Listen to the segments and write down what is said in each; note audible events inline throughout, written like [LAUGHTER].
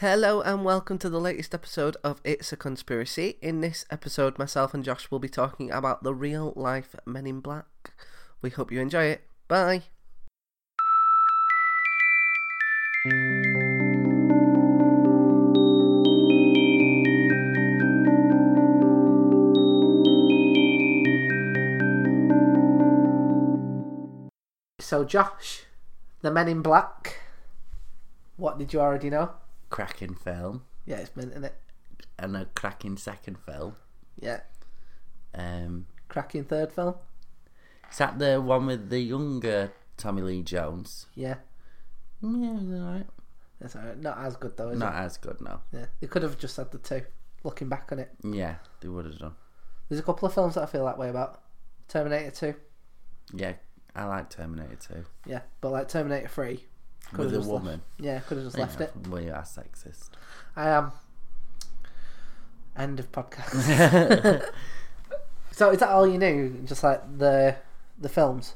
Hello and welcome to the latest episode of It's a Conspiracy. In this episode, myself and Josh will be talking about the real life Men in Black. We hope you enjoy it. Bye. So, Josh, the Men in Black. What did you already know? Cracking film Yeah, it's isn't it? and a cracking second film. Yeah. Um, Cracking third film? is that the one with the younger Tommy Lee Jones? Yeah. Yeah, it was alright. That's alright. Not as good though, is Not as good, no. it? Yeah. They could have just had the two. Looking back on it. Yeah, they would have done. There's a couple of films that I feel that way about. Terminator 2. Yeah, I like Terminator 2. Yeah. But like Terminator 3. Could with a woman. Left, yeah, could have just left Yeah, it. Well, you are sexist. I am. End of podcast. [LAUGHS] so is that all you knew? Just like the the films?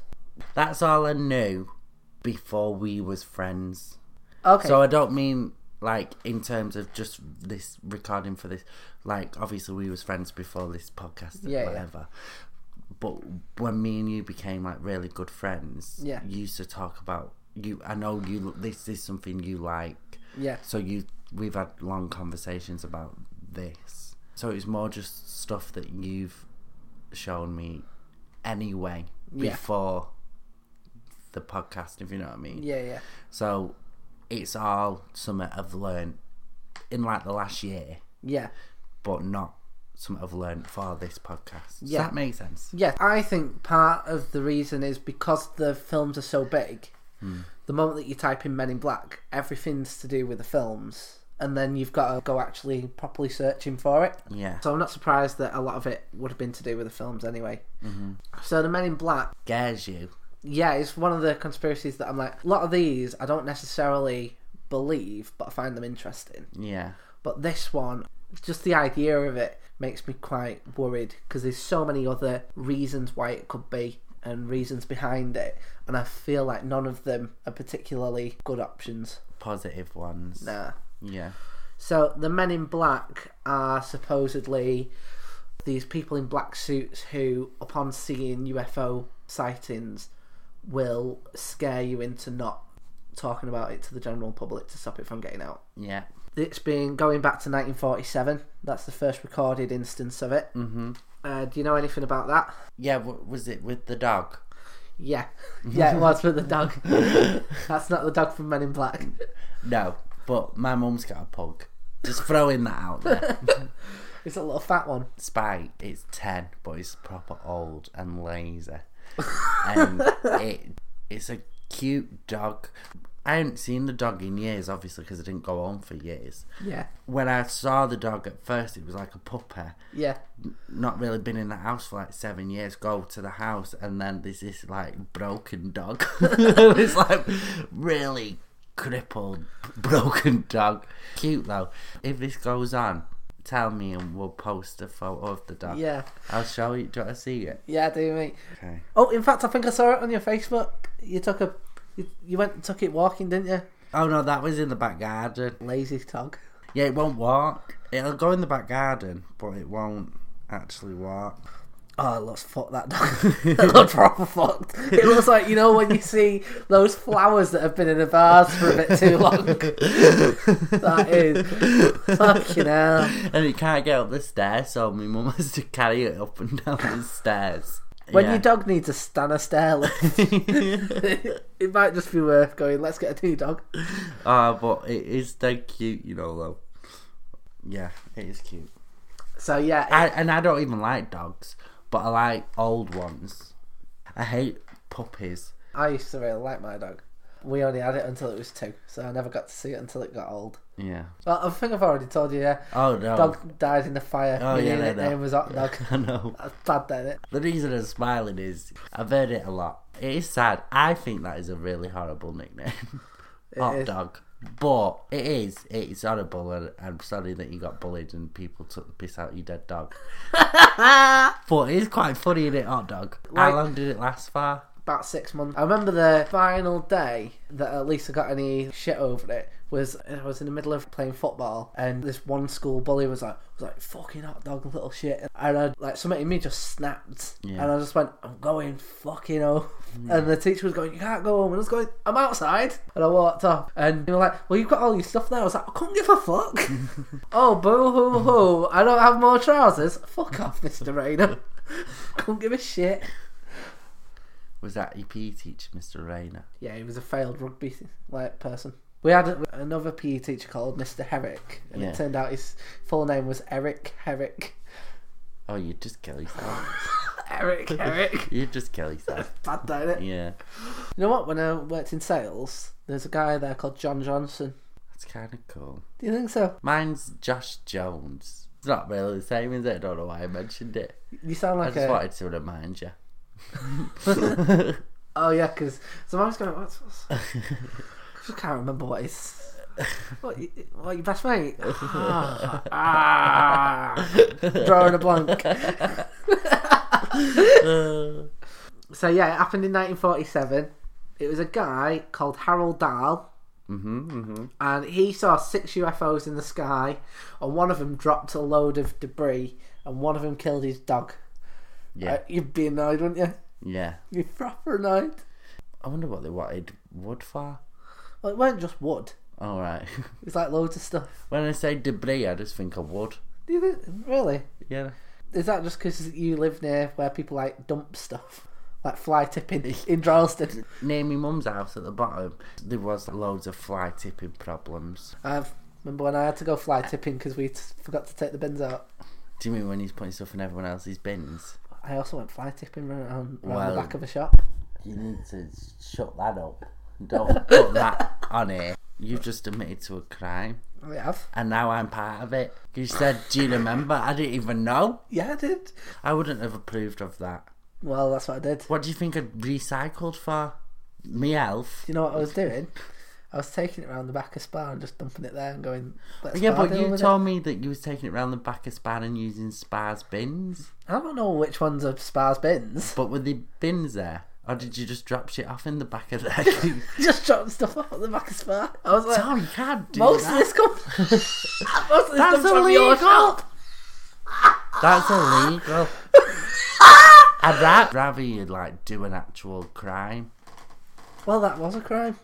That's all I knew before we was friends. Okay. So I don't mean like in terms of just this recording for this. Like obviously we was friends before this podcast, Yeah, yeah. whatever. But when me and you became like really good friends, Yeah. you used to talk about you. I know you. This is something you like. yeah. So you, we've had long conversations about this. So it's more just stuff that you've shown me anyway Yeah. before the podcast, if you know what I mean. Yeah, yeah. So it's all something I've learned in like the last year, Yeah. but not something I've learned for this podcast. Does Yeah. that make sense? Yeah, I think part of the reason is because the films are so big. The moment that you type in Men in Black, everything's to do with the films, and then you've got to go actually properly searching for it. Yeah. So I'm not surprised that a lot of it would have been to do with the films anyway. Mm-hmm. So the Men in Black, Scares you. yeah, it's one of the conspiracies that I'm like. A lot of these I don't necessarily believe, but I find them interesting. Yeah. But this one, just the idea of it makes me quite worried because there's so many other reasons why it could be and reasons behind it, and I feel like none of them are particularly good options. Positive ones. Nah. Yeah. So the men in black are supposedly these people in black suits who, upon seeing UFO sightings, will scare you into not talking about it to the general public to stop it from getting out. Yeah. It's been going back to 1947. That's the first recorded instance of it. Mm-hmm. Uh, do you know anything about that? Yeah. W- was it with the dog? Yeah, [LAUGHS] yeah, it was with the dog. [LAUGHS] That's not the dog from Men in Black. No. But my mum's got a pug. Just throwing that out there. [LAUGHS] It's a little fat one. Spike, it's 10, but it's proper old and lazy. and it it's a cute dog. I hadn't seen the dog in years, obviously, because I didn't go home for years. Yeah, When I saw the dog at first, it was like a puppy. yeah, Not really been in the house for like seven years. Go to the house, and then there's this like broken dog. [LAUGHS] it's like really crippled, [LAUGHS] broken dog. Cute though. If this goes on, tell me and we'll post a photo of the dog. yeah, I'll show you. Do you want to see it? yeah. Do mate. Okay. Oh, in fact, I think I saw it on your Facebook. You took a, you, you went and took it walking, didn't you? Oh no, that was in the back garden. Lazy dog. Yeah, it won't walk. It'll go in the back garden, but it won't actually walk. Oh, it looks fucked. That dog. [LAUGHS] [LAUGHS] it looks proper fucked. It looks like you know when you see those flowers that have been in a vase for a bit too long. [LAUGHS] that is fucking hell. And it can't get up the stairs, so my mum has to carry it up and down the stairs. When Yeah. your dog needs a Stannah stair lift, [LAUGHS] it might just be worth going. Let's get a new dog. Ah, but it is dead cute, you know, though. Yeah, it is cute. So yeah, I, and I don't even like dogs, but I like old ones. I hate puppies. I used to really like my dog. We only had it until it was two, so I never got to see it until it got old. Yeah. Well, I think I've already told you. Yeah, Oh no. dog died in the fire. Oh yeah, I know. nickname was Hot [LAUGHS] Dog. I know. That's bad, then it. The reason I'm smiling is I've heard it a lot. It is sad. I think that is a really horrible nickname. [LAUGHS] Hot is. dog. But it is. It's horrible, and I'm sorry that you got bullied and people took the piss out of your dead dog. [LAUGHS] but it is quite funny, is it, hot dog? Like- How long did it last for? About six months. I remember the final day that at least I got any shit over it was I was in the middle of playing football and this one school bully was like was like fucking hot dog little shit. And I like something in me just snapped. Yeah. and I just went I'm going fucking home. Hmm. And the teacher was going you can't go home. And I was going I'm outside. And I walked off. And they were like well you've got all your stuff there. I was like I couldn't give a fuck. [LAUGHS] Oh boo hoo hoo I don't have more trousers. Fuck off Mr Rayner [LAUGHS] couldn't give a shit Was that your PE teacher, Mr. Rayner? Yeah, he was a failed rugby like person. We had another PE teacher called Mr. Herrick, and Yeah. it turned out his full name was Eric Herrick. Oh, you'd just kill yourself. [LAUGHS] Eric Herrick. [LAUGHS] you'd just kill yourself. [LAUGHS] Bad, don't it? Yeah. You know what? When I worked in sales, there's a guy there called John Johnson. That's kind of cool. Do you think so? Mine's Josh Jones. It's not really the same, is it? I don't know why I mentioned it. You sound like I just a. wanted to remind you. [LAUGHS] Oh yeah, because so I was going. What's, what's... I just can't remember what his. What, what your best mate? Ah, ah, drawing a blank. [LAUGHS] So yeah, it happened in 1947. It was a guy called Harold Dahl, hmm hmm and he saw six UFOs in the sky, and one of them dropped a load of debris, and one of them killed his dog. Yeah. Uh, you'd be annoyed, wouldn't you? Yeah. You'd be proper annoyed. I wonder what they wanted wood for. Well, it weren't just wood. Alright. [LAUGHS] It was like loads of stuff. when I say debris, I just think of wood. Do you think, really? Yeah. Is that just because you live near where people like dump stuff? Like fly tipping in Droylsden? [LAUGHS] Near my mum's house at the bottom, there was loads of fly tipping problems. I remember when I had to go fly tipping because we t- forgot to take the bins out. Do you mean when he's putting stuff in everyone else's bins? I also went fly tipping um, around, around Well- the back of a shop. You need to shut that up. Don't [LAUGHS] put that on here. You've just admitted to a crime, I have. and now I'm part of it. You said, "Do you remember?" I didn't even know. Yeah, I did. I wouldn't have approved of that. Well, that's what I did. What do you think I recycled for? Me elf. Do you know what I was doing? I was taking it around the back of Spar and just dumping it there and going. Let's Yeah, Spar but you told me that you was taking it around the back of Spar and using Spar's bins. I don't know which ones are Spar's bins. But were the bins there? Or did you just drop shit off in the back of there? [LAUGHS] just dropping stuff off at the back of Spar. I was like, Tom, you can't do most that. of this comes. [LAUGHS] most of this That's comes from your illegal. shop. That's illegal. I'd rather you like do an actual crime. Well, that was a crime.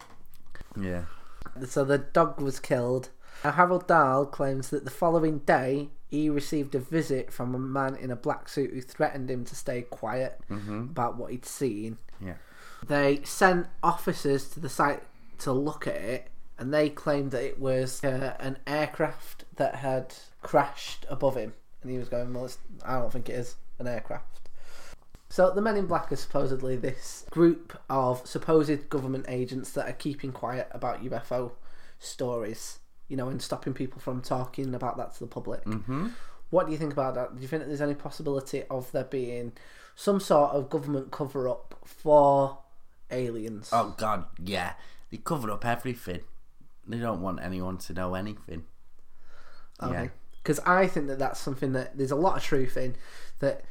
Yeah. So the dog was killed. Now, Harold Dahl claims that the following day he received a visit from a man in a black suit who threatened him to stay quiet about what he'd seen. Yeah. They sent officers to the site to look at it, and they claimed that it was uh, an aircraft that had crashed above him. And he was going, "Well, it's, I don't think it is an aircraft." So the Men in Black are supposedly this group of supposed government agents that are keeping quiet about UFO stories, you know, and stopping people from talking about that to the public. Mm-hmm. What do you think about that? Do you think that there's any possibility of there being some sort of government cover up for aliens? Oh God, yeah. They cover up everything. They don't want anyone to know anything. Yeah. Because I think that that's something that there's a lot of truth in that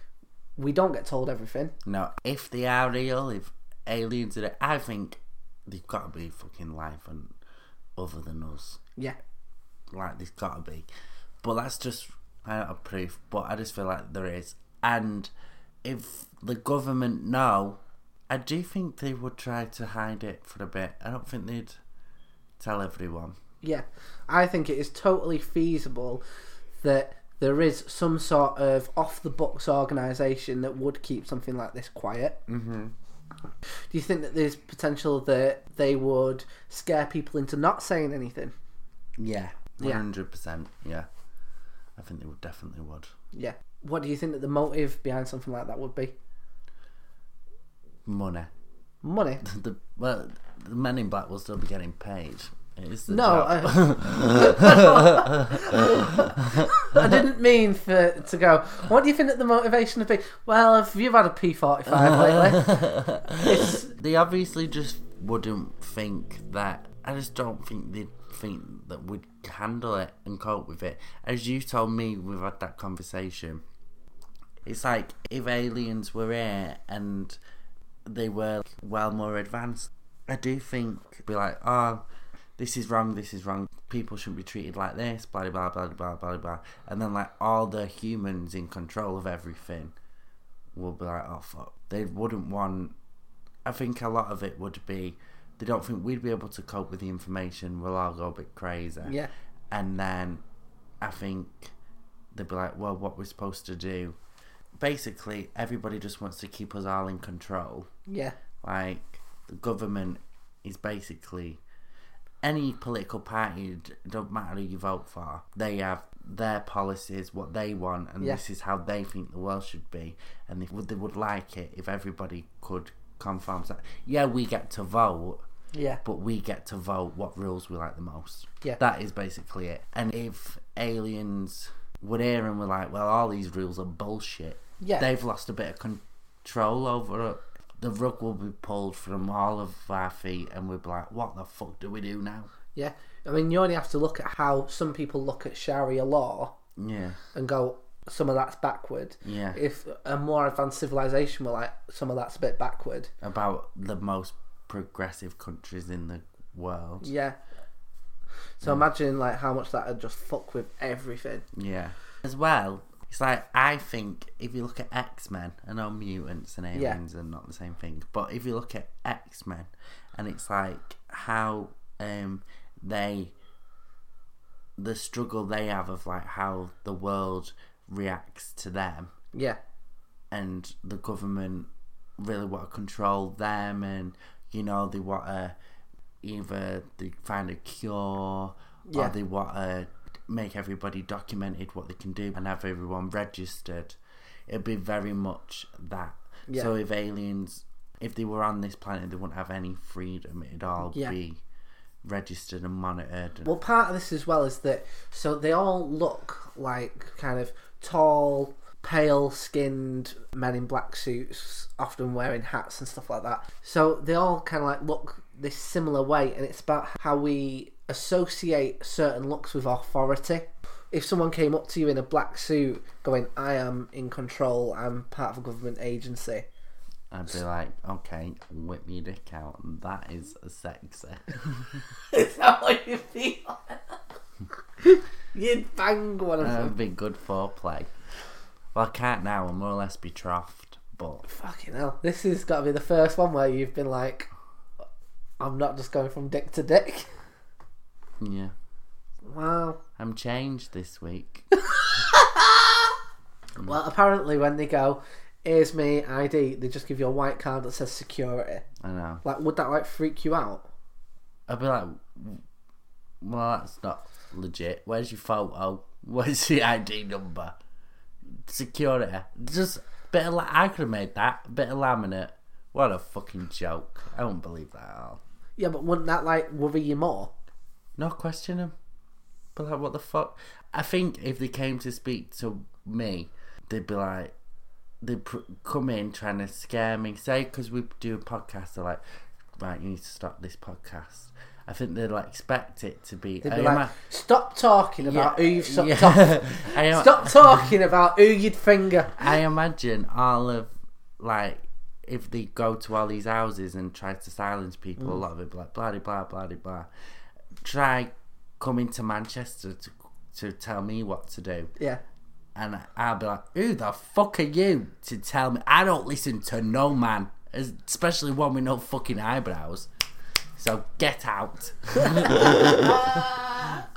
we don't get told everything. No, if they are real, if aliens are, I think they've got to be fucking life and other than us. Yeah. Like there's got to be, but that's just I don't have proof. But I just feel like there is, and if the government know, I do think they would try to hide it for a bit. I don't think they'd tell everyone. Yeah. I think it is totally feasible that there is some sort of off the books organisation that would keep something like this quiet. Mm-hmm. Do you think that there's potential that they would scare people into not saying anything? Yeah, Yeah. hundred percent. Yeah, I think they would definitely would. Yeah. What do you think that the motive behind something like that would be? Money. Money. [LAUGHS] The well, the Men in Black will still be getting paid. It is the No. I, [LAUGHS] I didn't mean for to go. What do you think that the motivation would be? Well, if you've had a P forty five lately, [LAUGHS] it's they obviously just wouldn't think that. I just don't think they'd think that we'd handle it and cope with it. As you told me, we've had that conversation. It's like if aliens were here and they were well more advanced. I do think be like, oh, this is wrong, this is wrong. People shouldn't be treated like this, blah blah blah blah blah blah. And then like all the humans in control of everything will be like, oh fuck. They wouldn't want. I think a lot of it would be they don't think we'd be able to cope with the information. We'll all go a bit crazy. Yeah. And then I think they'd be like, well, what we're supposed to do. Basically, everybody just wants to keep us all in control. Yeah. Like, the government is basically any political party, don't matter who you vote for, they have their policies, what they want, and Yeah. this is how they think the world should be. And they would, they would like it if everybody could conform to that. Yeah, we get to vote, Yeah. but we get to vote what rules we like the most. Yeah. That is basically it. And if aliens would hear and were like, well, all these rules are bullshit, Yeah. they've lost a bit of control over it. The rug will be pulled from all of our feet, and we'll be like, what the fuck do we do now? Yeah. I mean, you only have to look at how some people look at Sharia law Yeah, and go, some of that's backward. yeah. If a more advanced civilization were like, some of that's a bit backward. About the most progressive countries in the world. Yeah. So imagine like how much that would just fuck with everything. Yeah. As well, it's like I think if you look at X Men, I know mutants and Yeah. aliens are not the same thing, but if you look at X Men, and it's like how um they the struggle they have of like how the world reacts to them Yeah. and the government really want to control them and you know they want to either they find a cure Yeah. or they want to make everybody documented what they can do and have everyone registered it'd be very much that Yeah. so if aliens if they were on this planet they wouldn't have any freedom it'd all Yeah. be registered and monitored and, Well, part of this as well is that so they all look like kind of tall, pale skinned men in black suits, often wearing hats and stuff like that. So they all kind of like look this similar way, and it's about how we associate certain looks with authority. If someone came up to you in a black suit going, I am in control, I'm part of a government agency, I'd be like okay whip me dick out that is sexy [LAUGHS] is that what you feel? [LAUGHS] You'd bang one of uh, them. That would be good foreplay. Well, I can't now. I'm more or less betrothed, but Fucking hell. This has got to be the first one where you've been like, I'm not just going from dick to dick. [LAUGHS] yeah, Wow. I'm changed this week. [LAUGHS] Mm. Well, apparently, when they go, here's me ID, they just give you a white card that says security. I know. Like, would that like freak you out? I'd be like, well, that's not legit. Where's your photo? [LAUGHS] Where's the ID number? Security. Just bit of. La- I could have made that bit of laminate. What a fucking joke! I don't believe that at all. Yeah, but wouldn't that like worry you more? No question him. But like, what the fuck? I think if they came to speak to me, they'd be like, they'd pr- come in trying to scare me. Say, because we do a podcast, they're like, right, you need to stop this podcast. I think they'd like expect it to be. They'd be like, ima- stop talking about who you've sucked yeah. off. [LAUGHS] Am- Stop talking about who you'd finger. I imagine all of like if they go to all these houses and try to silence people, Mm. a lot of it be like blah blah blah blah blah. Try coming to Manchester to to tell me what to do, Yeah. and I'll be like, "Who the fuck are you to tell me? I don't listen to no man, especially one with no fucking eyebrows. So get out." [LAUGHS]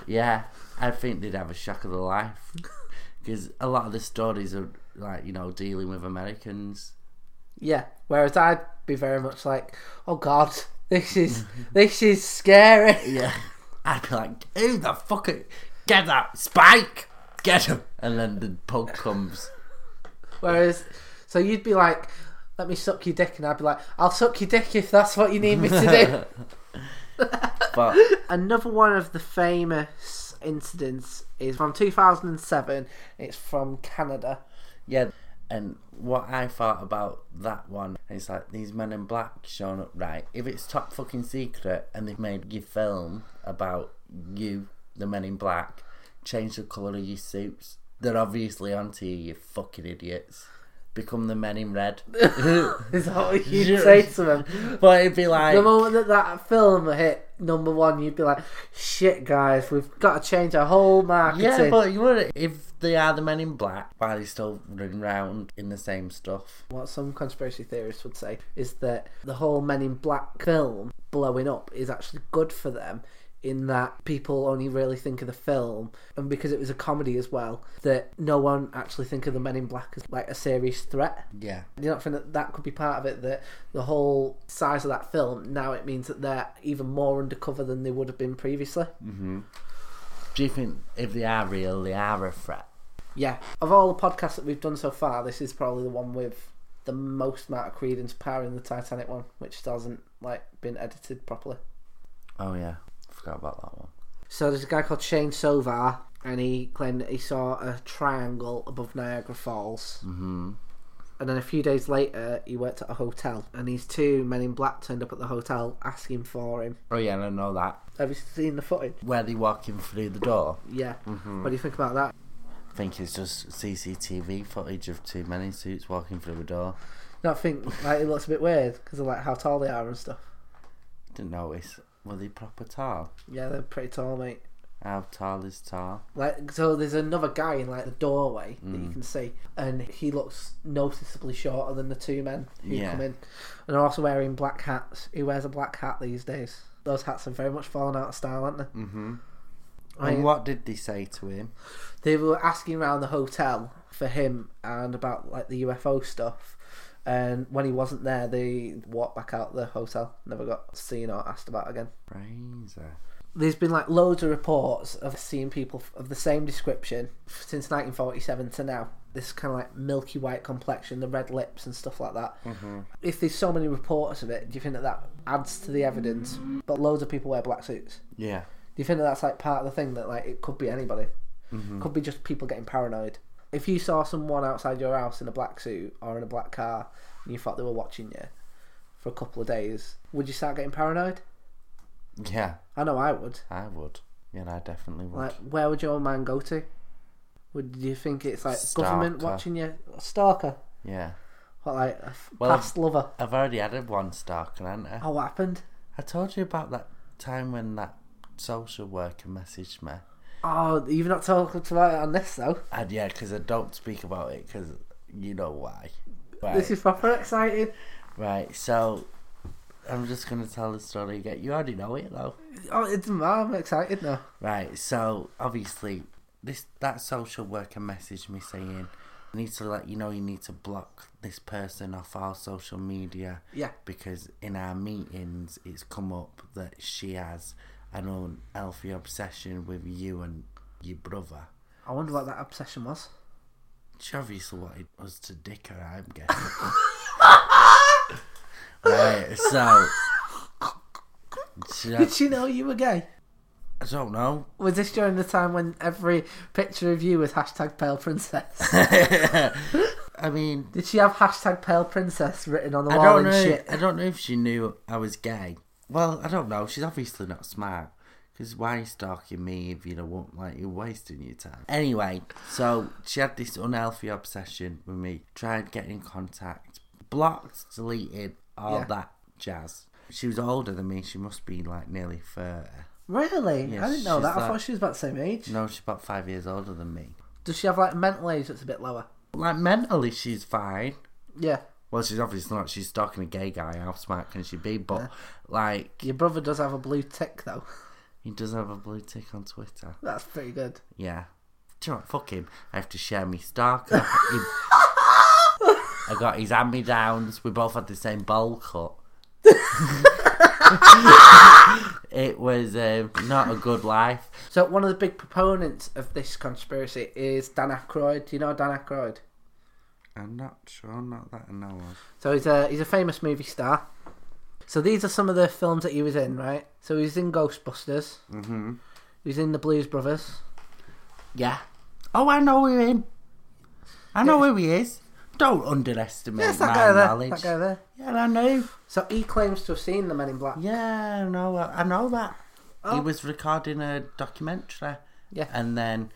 yeah, I think they'd have a shock of the life because a lot of the stories are like you know dealing with Americans. Yeah. Whereas I'd be very much like, oh god, this is this is scary. Yeah, [LAUGHS] I'd be like, "Who the fuck? Are, get that Spike, get him!" And then the poke comes. Whereas, so you'd be like, let me suck your dick, and I'd be like, I'll suck your dick if that's what you need me to do. [LAUGHS] [LAUGHS] But Another one of the famous incidents is from 2007. It's from Canada. yeah, and what I thought about that one is like these men in black showing up. Right, if it's top fucking secret and they've made you film about you, the men in black, change the colour of your suits. They're obviously onto you, you fucking idiots. become the Men in Red. [LAUGHS] Is that what you'd say to them? but it'd be like, The moment that that film hit number one, you'd be like, "Shit, guys, we've got to change our whole marketing." yeah, but you would if they are the Men in Black, why are they still running around in the same stuff? What some conspiracy theorists would say is that the whole Men in Black film blowing up is actually good for them in that people only really think of the film and because it was a comedy as well that no one actually think of the Men in Black as like a serious threat. Yeah, Do you not think that that could be part of it that the whole size of that film now it means that they're even more undercover than they would have been previously? Mm-hmm. do you think if they are real, they are a threat? Yeah. Of all the podcasts that we've done so far, this is probably the one with the most amount of credence powering the Titanic one, which still hasn't like been edited properly. Oh yeah, forgot about that one. So there's a guy called Shane Sovar, and he claimed that he saw a triangle above Niagara Falls. Mm-hmm. And then a few days later, he worked at a hotel, and these two men in black turned up at the hotel asking for him. Oh yeah, I know that. Have you seen the footage? Where they walking through the door? Yeah. Mm-hmm. What do you think about that? I think it's just CCTV footage of two men in suits walking through a door. No, I think like it looks a bit weird because of like how tall they are and stuff. Didn't notice. Were they proper tall? Yeah, they're pretty tall, mate. How tall is tall? Like so, there's another guy in like the doorway that you can see, and he looks noticeably shorter than the two men who Yeah. come in, and are also wearing black hats. He wears a black hat these days. Those hats have very much fallen out of style, aren't they? Mm-hmm. I And what did they say to him? They were asking around the hotel for him and about like the UFO stuff. And when he wasn't there, they walked back out the hotel. Never got seen or asked about again. Fraser. there's been like loads of reports of seeing people of the same description since 1947 to now. This kind of like milky white complexion, the red lips and stuff like that. Mm-hmm. If there's so many reports of it, do you think that that adds to the evidence? But loads of people wear black suits. Yeah. Do you think that that's like part of the thing that like it could be anybody? Mm-hmm. Could be just people getting paranoid. If you saw someone outside your house in a black suit or in a black car and you thought they were watching you for a couple of days, would you start getting paranoid? Yeah, I know I would. I would. Yeah, I definitely would. Like, where would your man go to? Would you think it's like government watching you? Stalker? yeah. What, like a f- Well, past lover? I've already added one stalker, haven't I? Oh, what happened? I told you about that time when that social worker messaged me. Oh, you've not talked about it on this though. And yeah, because I don't speak about it because you know why. Right, This is proper exciting. right. So I'm just gonna tell the story again. You already know it though. Oh, it's I'm excited now. Right. So obviously, this that social worker messaged me saying, "I need to let you know you need to block this person off our social media." Yeah. Because in our meetings, it's come up that she has an unhealthy obsession with you and your brother. I wonder what that obsession was. She obviously wanted us to dick her, I'm guessing. [LAUGHS] right, so. Did she know you were gay? I don't know. Was this during the time when every picture of you was hashtag pale princess? [LAUGHS] I mean, Did she have hashtag pale princess written on the I wall don't and know. shit? I don't know if she knew I was gay. Well, I don't know. She's obviously not smart. Because why are you stalking me if you don't want, like, you're wasting your time? Anyway, so she had this unhealthy obsession with me. Tried getting in contact. Blocked, deleted, all Yeah. that jazz. She was older than me. She must be, like, nearly 30. Really? Yeah, I didn't know that. I thought she was about the same age. No, she's about five years older than me. Does she have like a mental age that's a bit lower? Like, mentally, she's fine. Yeah. Well, she's obviously not. She's stalking a gay guy. How smart can she be? But, like, Your brother does have a blue tick though. he does have a blue tick on Twitter. That's pretty good. Yeah. Do you know what? Fuck him. I have to share me stalker. [LAUGHS] I got his hand me downs. We both had the same bowl cut. [LAUGHS] it was um, not a good life. So one of the big proponents of this conspiracy is Dan Aykroyd. Do you know Dan Aykroyd? I'm not sure, not that I know of. So he's a he's a famous movie star. So these are some of the films that he was in, right? So he was in Ghostbusters. Mm-hmm. He was in The Blues Brothers. Yeah. Oh, I know who him. I know who he is. Don't underestimate Yes, that my guy there. knowledge. That guy there. Yeah, I know. So he claims to have seen the Men in Black. Yeah, I know. I know that. He Oh. was recording a documentary. Yeah. And then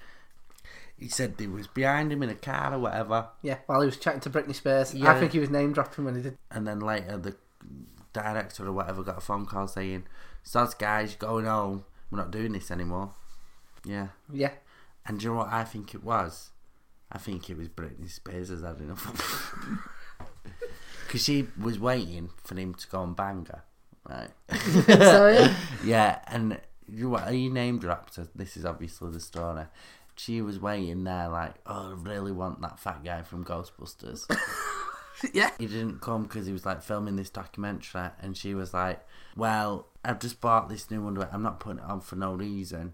he said he was behind him in a car or whatever. Yeah, while he was chatting to Britney Spears. Yeah. I think he was name dropping when he did. And then later, the director or whatever got a phone call saying, "Soz guys, going home. We're not doing this anymore." Yeah. Yeah. And do you know what I think it was? I think it was Britney Spears has had enough. Because [LAUGHS] she was waiting for him to go and bang her, right? [LAUGHS] so yeah. [LAUGHS] yeah, and you know what? He name dropped her. This is obviously the story. She was waiting there, like, oh, I really want that fat guy from Ghostbusters. [LAUGHS] yeah. he didn't come because he was like filming this documentary, and she was like, "Well, I've just bought this new underwear. I'm not putting it on for no reason.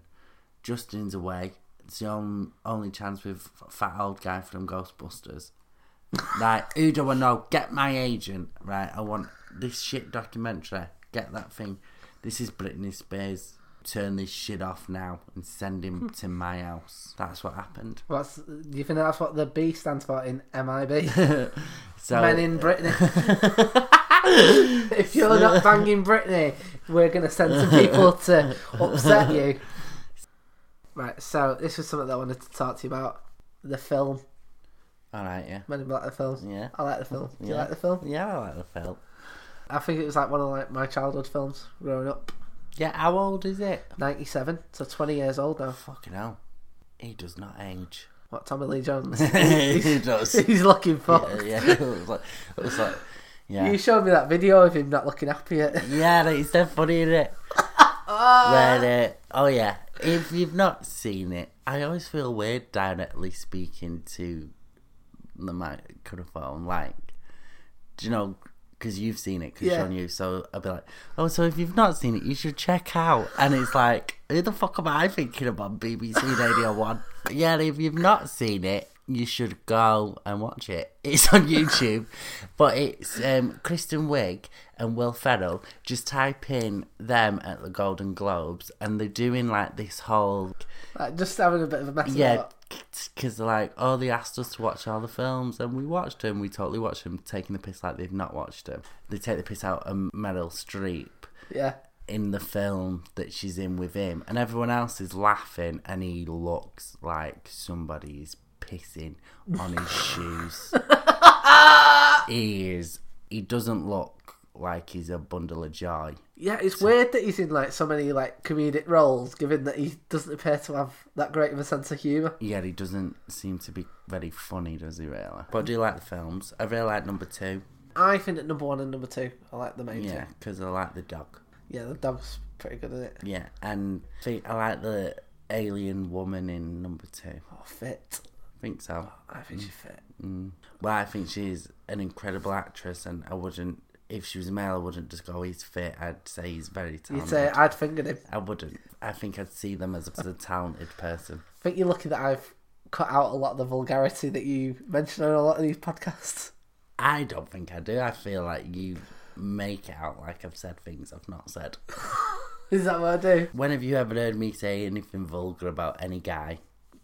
Justin's away. It's the only, only chance with fat old guy from Ghostbusters. [LAUGHS] like, who do I know? Get my agent, right? I want this shit documentary. Get that thing. This is Britney Spears. Turn this shit off now and send him hmm. to my house. That's what happened. What's, do you think that's what the B stands for in MIB? [LAUGHS] So Men in Britney. [LAUGHS] [LAUGHS] if you're not banging Britney, we're going to send some people to upset you. Right, so this was something that I wanted to talk to you about. The film. all right, yeah, Men in Black, the film. yeah. I like the film. Do you like the film? Yeah, I like the film. I think it was like one of like my childhood films growing up. Yeah, how old is it? 97, so 20 years old now. Fucking hell. He does not age. What, Tommy Lee Jones? [LAUGHS] he does. [LAUGHS] He's looking Yeah, fucked. yeah. It was like, it was like yeah. You showed me that video of him not looking happy yet. [LAUGHS] Yeah, it's dead funny, isn't it? Where, uh, oh yeah, if you've not seen it, I always feel weird directly speaking to the microphone. Like, do you know? Because you've seen it, because Yeah. you're on you. So I'll be like, oh, so if you've not seen it, you should check out. And it's like, who the fuck am I thinking about BBC Radio One? Yeah, if you've not seen it, you should go and watch it. [LAUGHS] It's on YouTube, but it's um, Kristen Wiig and Will Ferrell. Just type in them at the Golden Globes, and they're doing like this whole Like, just having a bit of a mess yeah. Because like, oh, they asked us to watch all the films, and we watched them. We totally watched them, taking the piss like they've not watched them. They take the piss out of Meryl Streep Yeah. in the film that she's in with him, and everyone else is laughing, and he looks like somebody's pissing on his [LAUGHS] shoes. he is. He doesn't look like he's a bundle of joy. Yeah, it's weird that he's in like so many like comedic roles, given that he doesn't appear to have that great of a sense of humour. Yeah, he doesn't seem to be very funny, does he? Really? But I do like the films. I really like number two. I think that number one and number two, I like the main Yeah, because I like the dog. Yeah, the dog's pretty good at it. Yeah, and I I like the alien woman in number two. Oh, fit. I think so. I think she's fit. Mm. Well, I think she's an incredible actress, and I wouldn't, if she was male, I wouldn't just go, he's fit. I'd say he's very talented. You'd say I'd fingered him. I wouldn't. I think I'd see them as a, as [LAUGHS] a talented person. I think you're lucky that I've cut out a lot of the vulgarity that you mention on a lot of these podcasts. I don't think I do. I feel like you make it out like I've said things I've not said. [LAUGHS] Is that what I do? When have you ever heard me say anything vulgar about any guy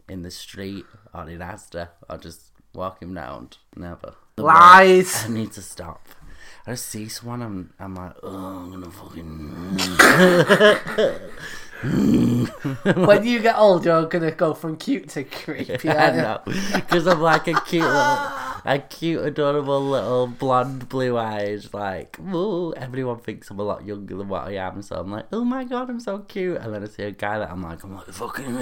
in the street or in Asda or just walking round? Never. Lies. I need to stop. I just see someone, I'm, I'm like, oh, I'm gonna fucking. [LAUGHS] when you get old, you're gonna go from cute to creepy. [LAUGHS] I know, because I'm like a cute little, [LAUGHS] a cute, adorable little blonde, blue eyes. Like, ooh, everyone thinks I'm a lot younger than what I am, so I'm like, oh my god, I'm so cute. And then I see a guy that I'm like, I'm like fucking.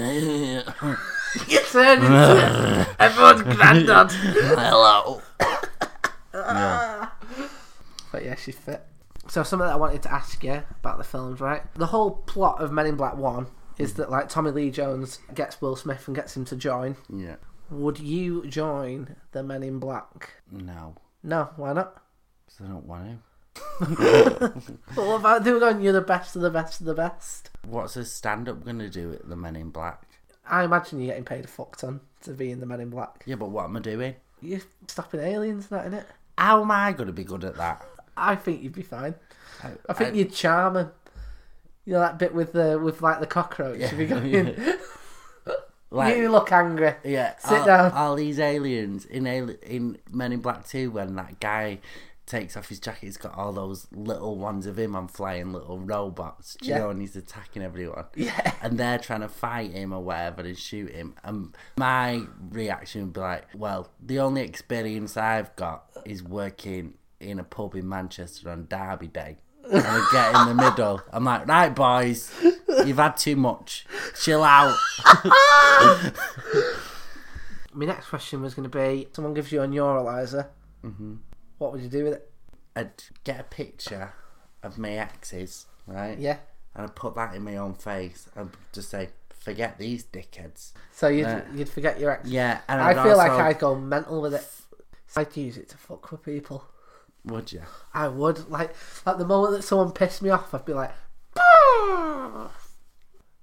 You turn into everyone's granddad. Hello. yeah. Yeah, she's fit. So something that I wanted to ask you about the films, right? The whole plot of Men in Black One is mm. that like Tommy Lee Jones gets Will Smith and gets him to join. Yeah. Would you join the Men in Black? No, No, why not? Because I don't want to. But [LAUGHS] what about they were going? You're the best of the best of the best. What's a stand-up gonna do at the Men in Black? I imagine you're getting paid a fuck ton to be in the Men in Black. Yeah, but what am I doing? You're stopping aliens, not in it. How am I gonna be good at that? I think you'd be fine. I, I think you'd charm him. You know that bit with the with like the cockroach. Going. [LAUGHS] [LAUGHS] like, you look angry. Yeah, Sit all, down. All these aliens in in Men in Black Two, when that guy takes off his jacket. He's got all those little ones of him on flying little robots, do you Yeah. know, and he's attacking everyone. Yeah. [LAUGHS] And they're trying to fight him or whatever and shoot him. And my reaction would be like, well, the only experience I've got is working in a pub in Manchester on Derby Day. And I get in the middle. I'm like, right, boys, you've had too much. Chill out. [LAUGHS] My next question was going to be: someone gives you a neuralizer. Mm-hmm. What would you do with it? I'd get a picture of my exes, right? Yeah. And I'd put that in my own face and just say, forget these dickheads. So you'd Uh, you'd forget your ex. Yeah, and I I'd feel like I'd go mental with it. I'd use it to fuck with people. Would you? I would like at the moment that someone pissed me off, I'd be like, BOOM!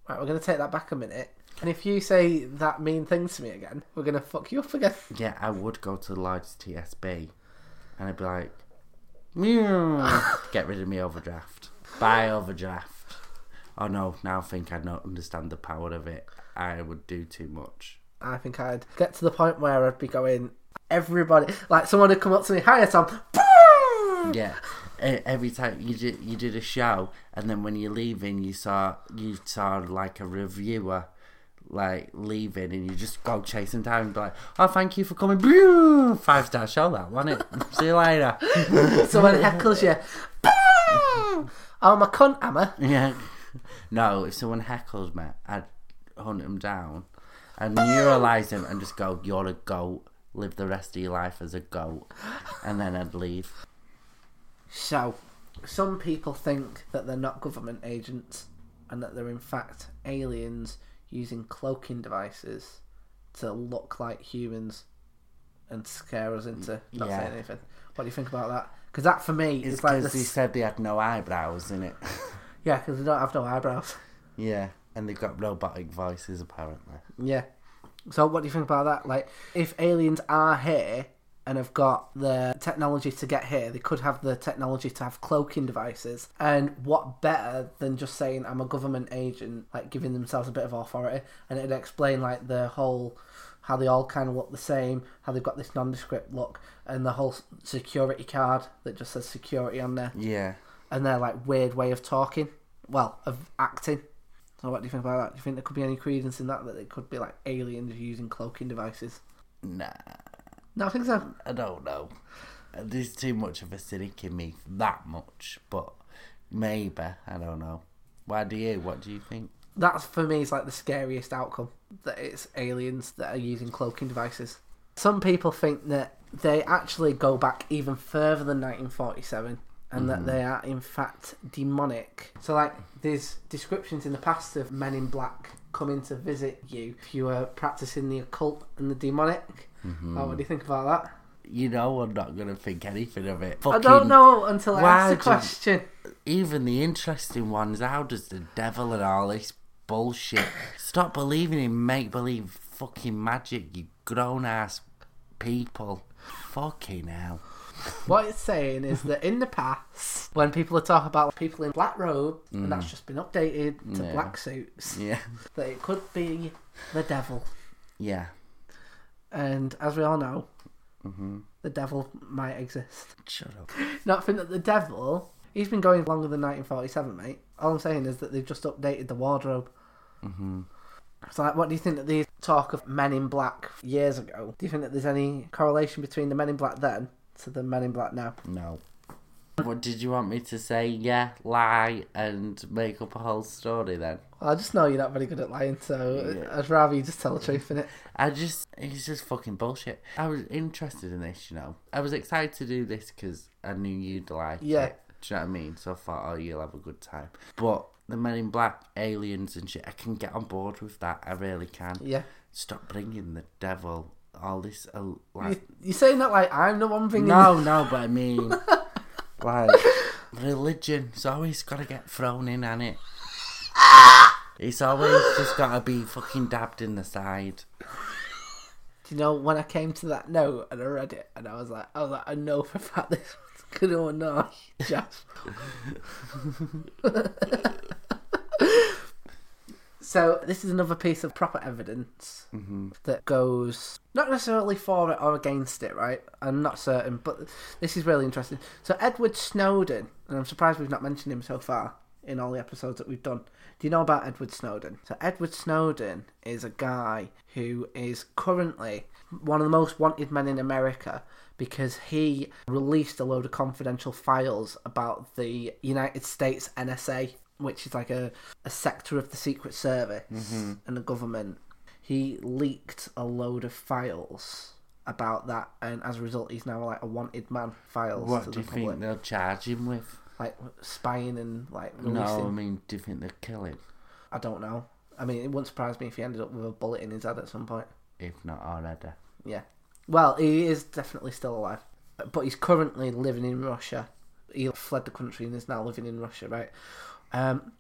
right, we're gonna take that back a minute. And if you say that mean thing to me again, we're gonna fuck you up again. Yeah, I would go to the largest TSB and I'd be like, "Meow." [LAUGHS] get rid of me overdraft. Buy overdraft. Oh no, now I think I don't understand the power of it. I would do too much. I think I'd get to the point where I'd be going, everybody, like someone would come up to me, hiya Tom. Yeah. Every time you did you did a show, and then when you're leaving, you saw you saw like a reviewer like leaving, and you just go chase them down and be like, "Oh, thank you for coming, [LAUGHS] five star show that, wasn't it? [LAUGHS] See you later." [LAUGHS] Someone heckles you. Oh, I'm a cunt, am I? Yeah. No, if someone heckles me, I'd hunt them down and neuralize them and just go, You're a goat. Live the rest of your life as a goat. And then I'd leave. So, some people think that they're not government agents and that they're in fact aliens using cloaking devices to look like humans and scare us into mm, not Yeah. saying anything. What do you think about that? Because that for me It's is like because this. he said they had no eyebrows in it. [LAUGHS] Yeah, because they don't have no eyebrows. yeah. And they've got robotic voices, apparently. Yeah. So what do you think about that? Like, if aliens are here and have got the technology to get here, they could have the technology to have cloaking devices. And what better than just saying I'm a government agent, like giving themselves a bit of authority, and it'd explain like the whole how they all kind of look the same, how they've got this nondescript look, and the whole security card that just says security on there, Yeah. and their like weird way of talking, well, of acting. So what do you think about that? Do you think there could be any credence in that that it could be like aliens using cloaking devices? Nah. No, I think so. I don't know. There's too much of a cynic in me for that much, but maybe. I don't know. Why do you? What do you think? That's for me is like the scariest outcome that it's aliens that are using cloaking devices. Some people think that they actually go back even further than 1947 and that mm-hmm. they are in fact demonic. So like there's descriptions in the past of men in black coming to visit you if you were practicing the occult and the demonic. Oh, what do you think about that? You know, I'm not gonna think anything of it. I don't know until I ask the question. Even the interesting ones. How does the devil and all this bullshit? Stop believing in make believe fucking magic, you grown ass people. Fucking hell. What it's saying is that in the past, when people are talking about people in black robe, and mm. that's just been updated to Yeah. black suits, Yeah. that it could be the devil. Yeah. And as we all know, the devil might exist. Shut up. [LAUGHS] Not think that the devil, he's been going longer than 1947, mate. All I'm saying is that they've just updated the wardrobe. Mm-hmm. So, like, what do you think that these talk of Men in Black years ago? Do you think that there's any correlation between the Men in Black then to the Men in Black now? No. What did you want me to say? Yeah, lie and make up a whole story then? Well, I just know you're not very good at lying, so Yeah. I'd rather you just tell the truth in it. I just, it's just fucking bullshit. I was interested in this, you know. I was excited to do this because I knew you'd like Yeah. it. Do you know what I mean? So I thought, oh, you'll have a good time. But the Men in Black, aliens and shit, I can get on board with that. I really can. Yeah. Stop bringing the devil, all this, uh, You, like, you're saying that like I'm the one bringing no, no, but I mean, [LAUGHS] like, [LAUGHS] religion. It's always got to get thrown in on it. It's always just got to be fucking dabbed in the side. Do you know when I came to that note and I read it and I was like, I was like, I know for a fact this was gonna annoy Jeff. [LAUGHS] [LAUGHS] So this is another piece of proper evidence mm-hmm. that goes not necessarily for it or against it, right? I'm not certain, but this is really interesting. So Edward Snowden, and I'm surprised we've not mentioned him so far in all the episodes that we've done. Do you know about Edward Snowden? So Edward Snowden is a guy who is currently one of the most wanted men in America because he released a load of confidential files about the United States NSA, which is like a, a sector of the Secret Service mm-hmm. and the government. He leaked a load of files about that, and as a result, he's now like a wanted man. Files What do you public, think they'll charge him with? like spying and like No, I mean, do you think they'll kill him? I don't know. I mean, it wouldn't surprise me if he ended up with a bullet in his head at some point. If not already. Yeah. Well, he is definitely still alive, but he's currently living in Russia. He fled the country and is now living in Russia, right? Um,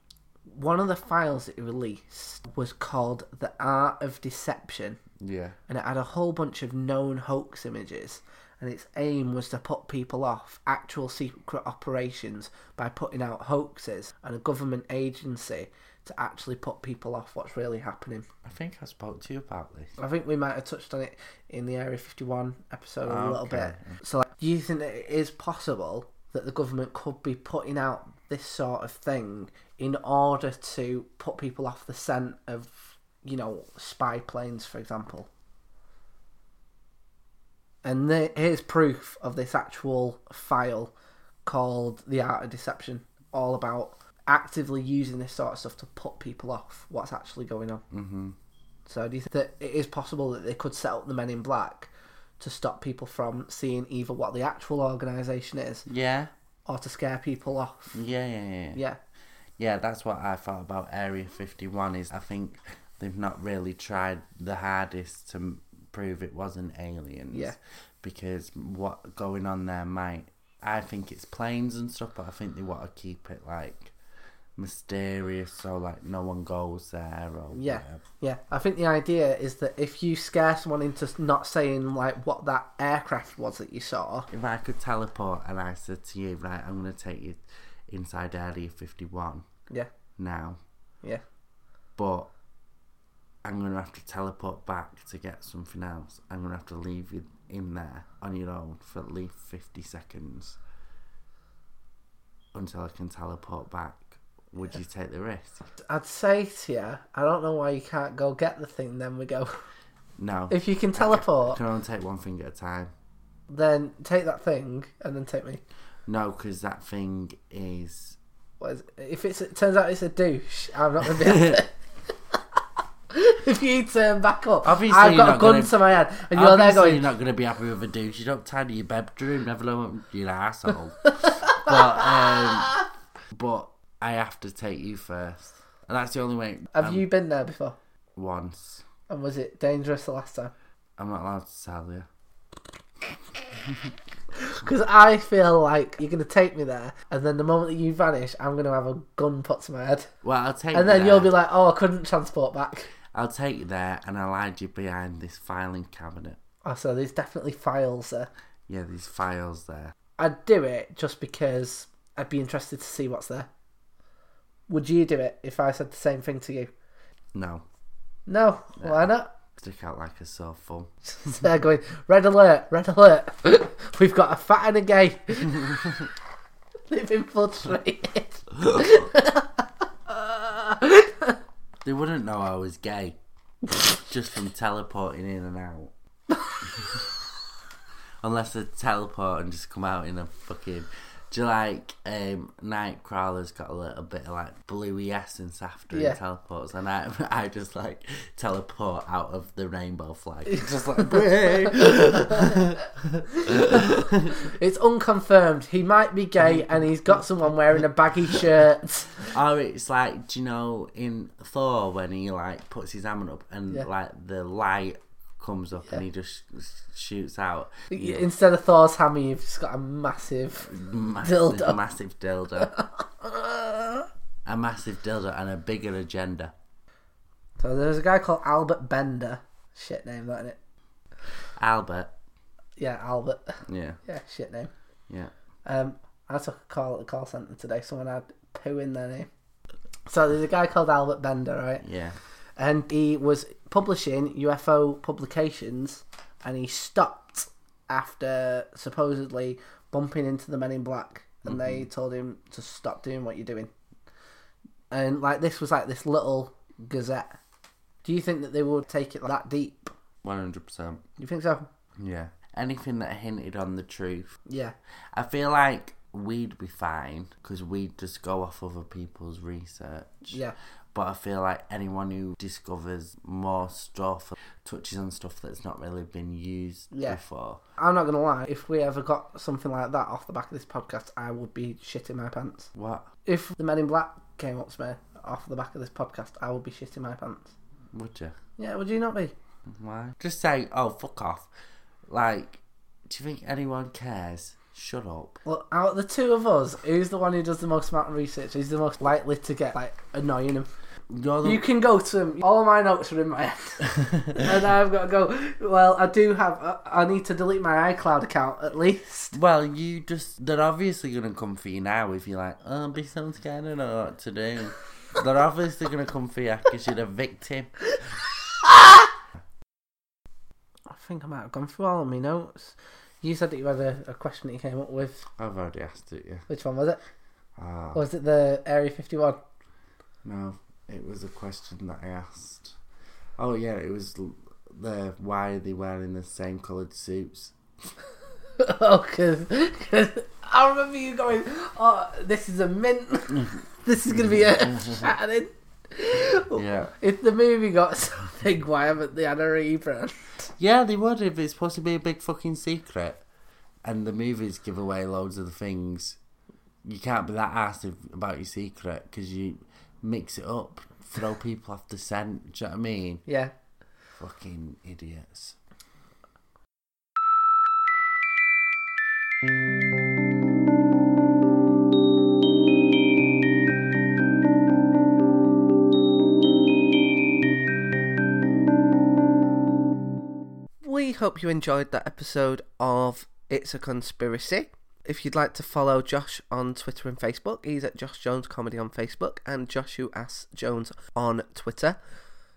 one of the files that he released was called "The Art of Deception," Yeah. and it had a whole bunch of known hoax images. And its aim was to put people off actual secret operations by putting out hoaxes and a government agency to actually put people off what's really happening. I think I spoke to you about this. I think we might have touched on it in the Area 51 episode a little Okay. bit. So, like, do you think that it is possible that the government could be putting out this sort of thing in order to put people off the scent of, you know, spy planes, for example? And the, here's proof of this actual file called The Art of Deception, all about actively using this sort of stuff to put people off what's actually going on. Mm-hmm. So do you think that it is possible that they could set up the Men in Black to stop people from seeing either what the actual organisation is Yeah. Or to scare people off? Yeah, yeah, yeah. Yeah. Yeah, that's what I thought about Area 51 is I think they've not really tried the hardest to prove it wasn't aliens. Yeah. Because what going on there might I think it's planes and stuff, but I think they want to keep it like mysterious so like no one goes there or Yeah. whatever. Yeah. I think the idea is that if you scare someone into not saying like what that aircraft was that you saw, If I could teleport and I said to you, right, I'm gonna take you inside Area 51 yeah, now, yeah, but I'm gonna have to teleport back to get something else. I'm gonna have to leave you in there on your own for at least 50 seconds until I can teleport back. Would you take the risk? I'd say to you, I don't know why you can't go get the thing. Then we go. No. If you can I teleport, can only take one thing at a time. then take that thing and then take me. No, because that thing is. What is it? If it's, it turns out it's a douche, I'm not going to be able to. [LAUGHS] if you turn back up, Obviously I've you're got a not gun gonna- to my head, and you're there Obviously, going, you're not going to be happy with a douche. You don't tidy your bedroom, never alone your asshole. [LAUGHS] but um, but I have to take you first, and that's the only way. "Have um, you been there before? once? And was it dangerous the last time?" I'm not allowed to tell you. [LAUGHS] Because I feel like you're going to take me there, and then the moment that you vanish, I'm going to have a gun put to my head, Well, I'll take. and then there. you'll be like, "Oh, I couldn't transport back." I'll take you there, and I'll hide you behind this filing cabinet. Oh, so there's definitely files there. Yeah, these files there. I'd do it just because I'd be interested to see what's there. Would you do it if I said the same thing to you? No, No, why not? stick out like a sore thumb. [LAUGHS] They're going, red alert, red alert. [LAUGHS] We've got a fat and a gay. [LAUGHS] They've infiltrated. They wouldn't know I was gay, just from teleporting in and out. Unless they teleport and just come out in a fucking. Do you like um, Nightcrawler's got a little bit of like bluey essence after Yeah. he teleports, and I [LAUGHS] I just like teleport out of the rainbow flag, [LAUGHS] just like [LAUGHS] It's unconfirmed. He might be gay and he's got someone wearing a baggy shirt. Or it's like, do you know, in Thor when he like puts his hammer up and Yeah. like the light comes up and he just shoots out Instead of Thor's hammer, you've just got a massive. massive, Dildo. [LAUGHS] massive dildo, a massive dildo and a bigger agenda. So there's a guy called Albert Bender. Shit name, that it? Albert, Yeah, Albert. yeah, Yeah, shit name. yeah. Um, I took a call at the call centre today. Someone had poo in their name. So there's a guy called Albert Bender, right? Yeah. And he was publishing UFO publications, and he stopped after supposedly bumping into the Men in Black, and they mm-hmm. told him to stop doing what you're doing. And like this was like this little gazette. Do you think that they would take it that deep? One hundred percent. You think so? Yeah. Anything that hinted on the truth. Yeah. I feel like we'd be fine because we'd just go off other people's research. Yeah. But I feel like anyone who discovers more stuff, touches on stuff that's not really been used Yeah. before. I'm not gonna lie. If we ever got something like that off the back of this podcast, I would be shitting my pants. What? If the Men in Black came up to me off the back of this podcast, I would be shitting my pants. Would you? Yeah, would you not be? Why? Just say, oh, fuck off. Like, do you think anyone cares? Shut up. Well, out of the two of us, who's the one who does the most amount of research? Who's the most likely to get like annoying him? You're the You can go to him. All my notes are in my head, [LAUGHS] and I've got to go. Well, I do have. I- I need to delete my iCloud account at least. Well, you just, they're obviously going to come for you now if you're like, oh, be so scared, I don't know what to do. they're obviously going to come for you because you're a victim. I think I might have gone through all of my notes. You said that you had a, a question that you came up with. I've already asked it, yeah. Which one was it? Ah, Or was it the Area 51? no, it was a question that I asked. Oh, yeah, it was the why are they wearing the same coloured suits? [LAUGHS] oh, because I remember you going, oh, this is a mint. [LAUGHS] this is going to be a shattering. Yeah. If the movie got [LAUGHS] so big, why haven't they had a rebrand? Yeah, they would if it's supposed to be a big fucking secret. And the movies give away loads of the things. You can't be that asked about your secret because you mix it up, throw [LAUGHS] people off the scent. Do you know what I mean? Yeah. Fucking idiots. Hope you enjoyed that episode of It's a Conspiracy. If you'd like to follow Josh on Twitter and Facebook, he's at Josh Jones Comedy on Facebook and Joshua Ass Jones on Twitter.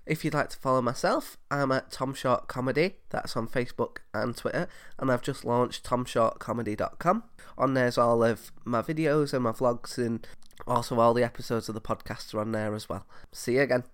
If you'd like to follow myself, I'm at Tom Short Comedy. That's on Facebook and Twitter. And I've just launched tomshortcomedy.com. On there's all of my videos and my vlogs and also all the episodes of the podcast are on there as well. See you again.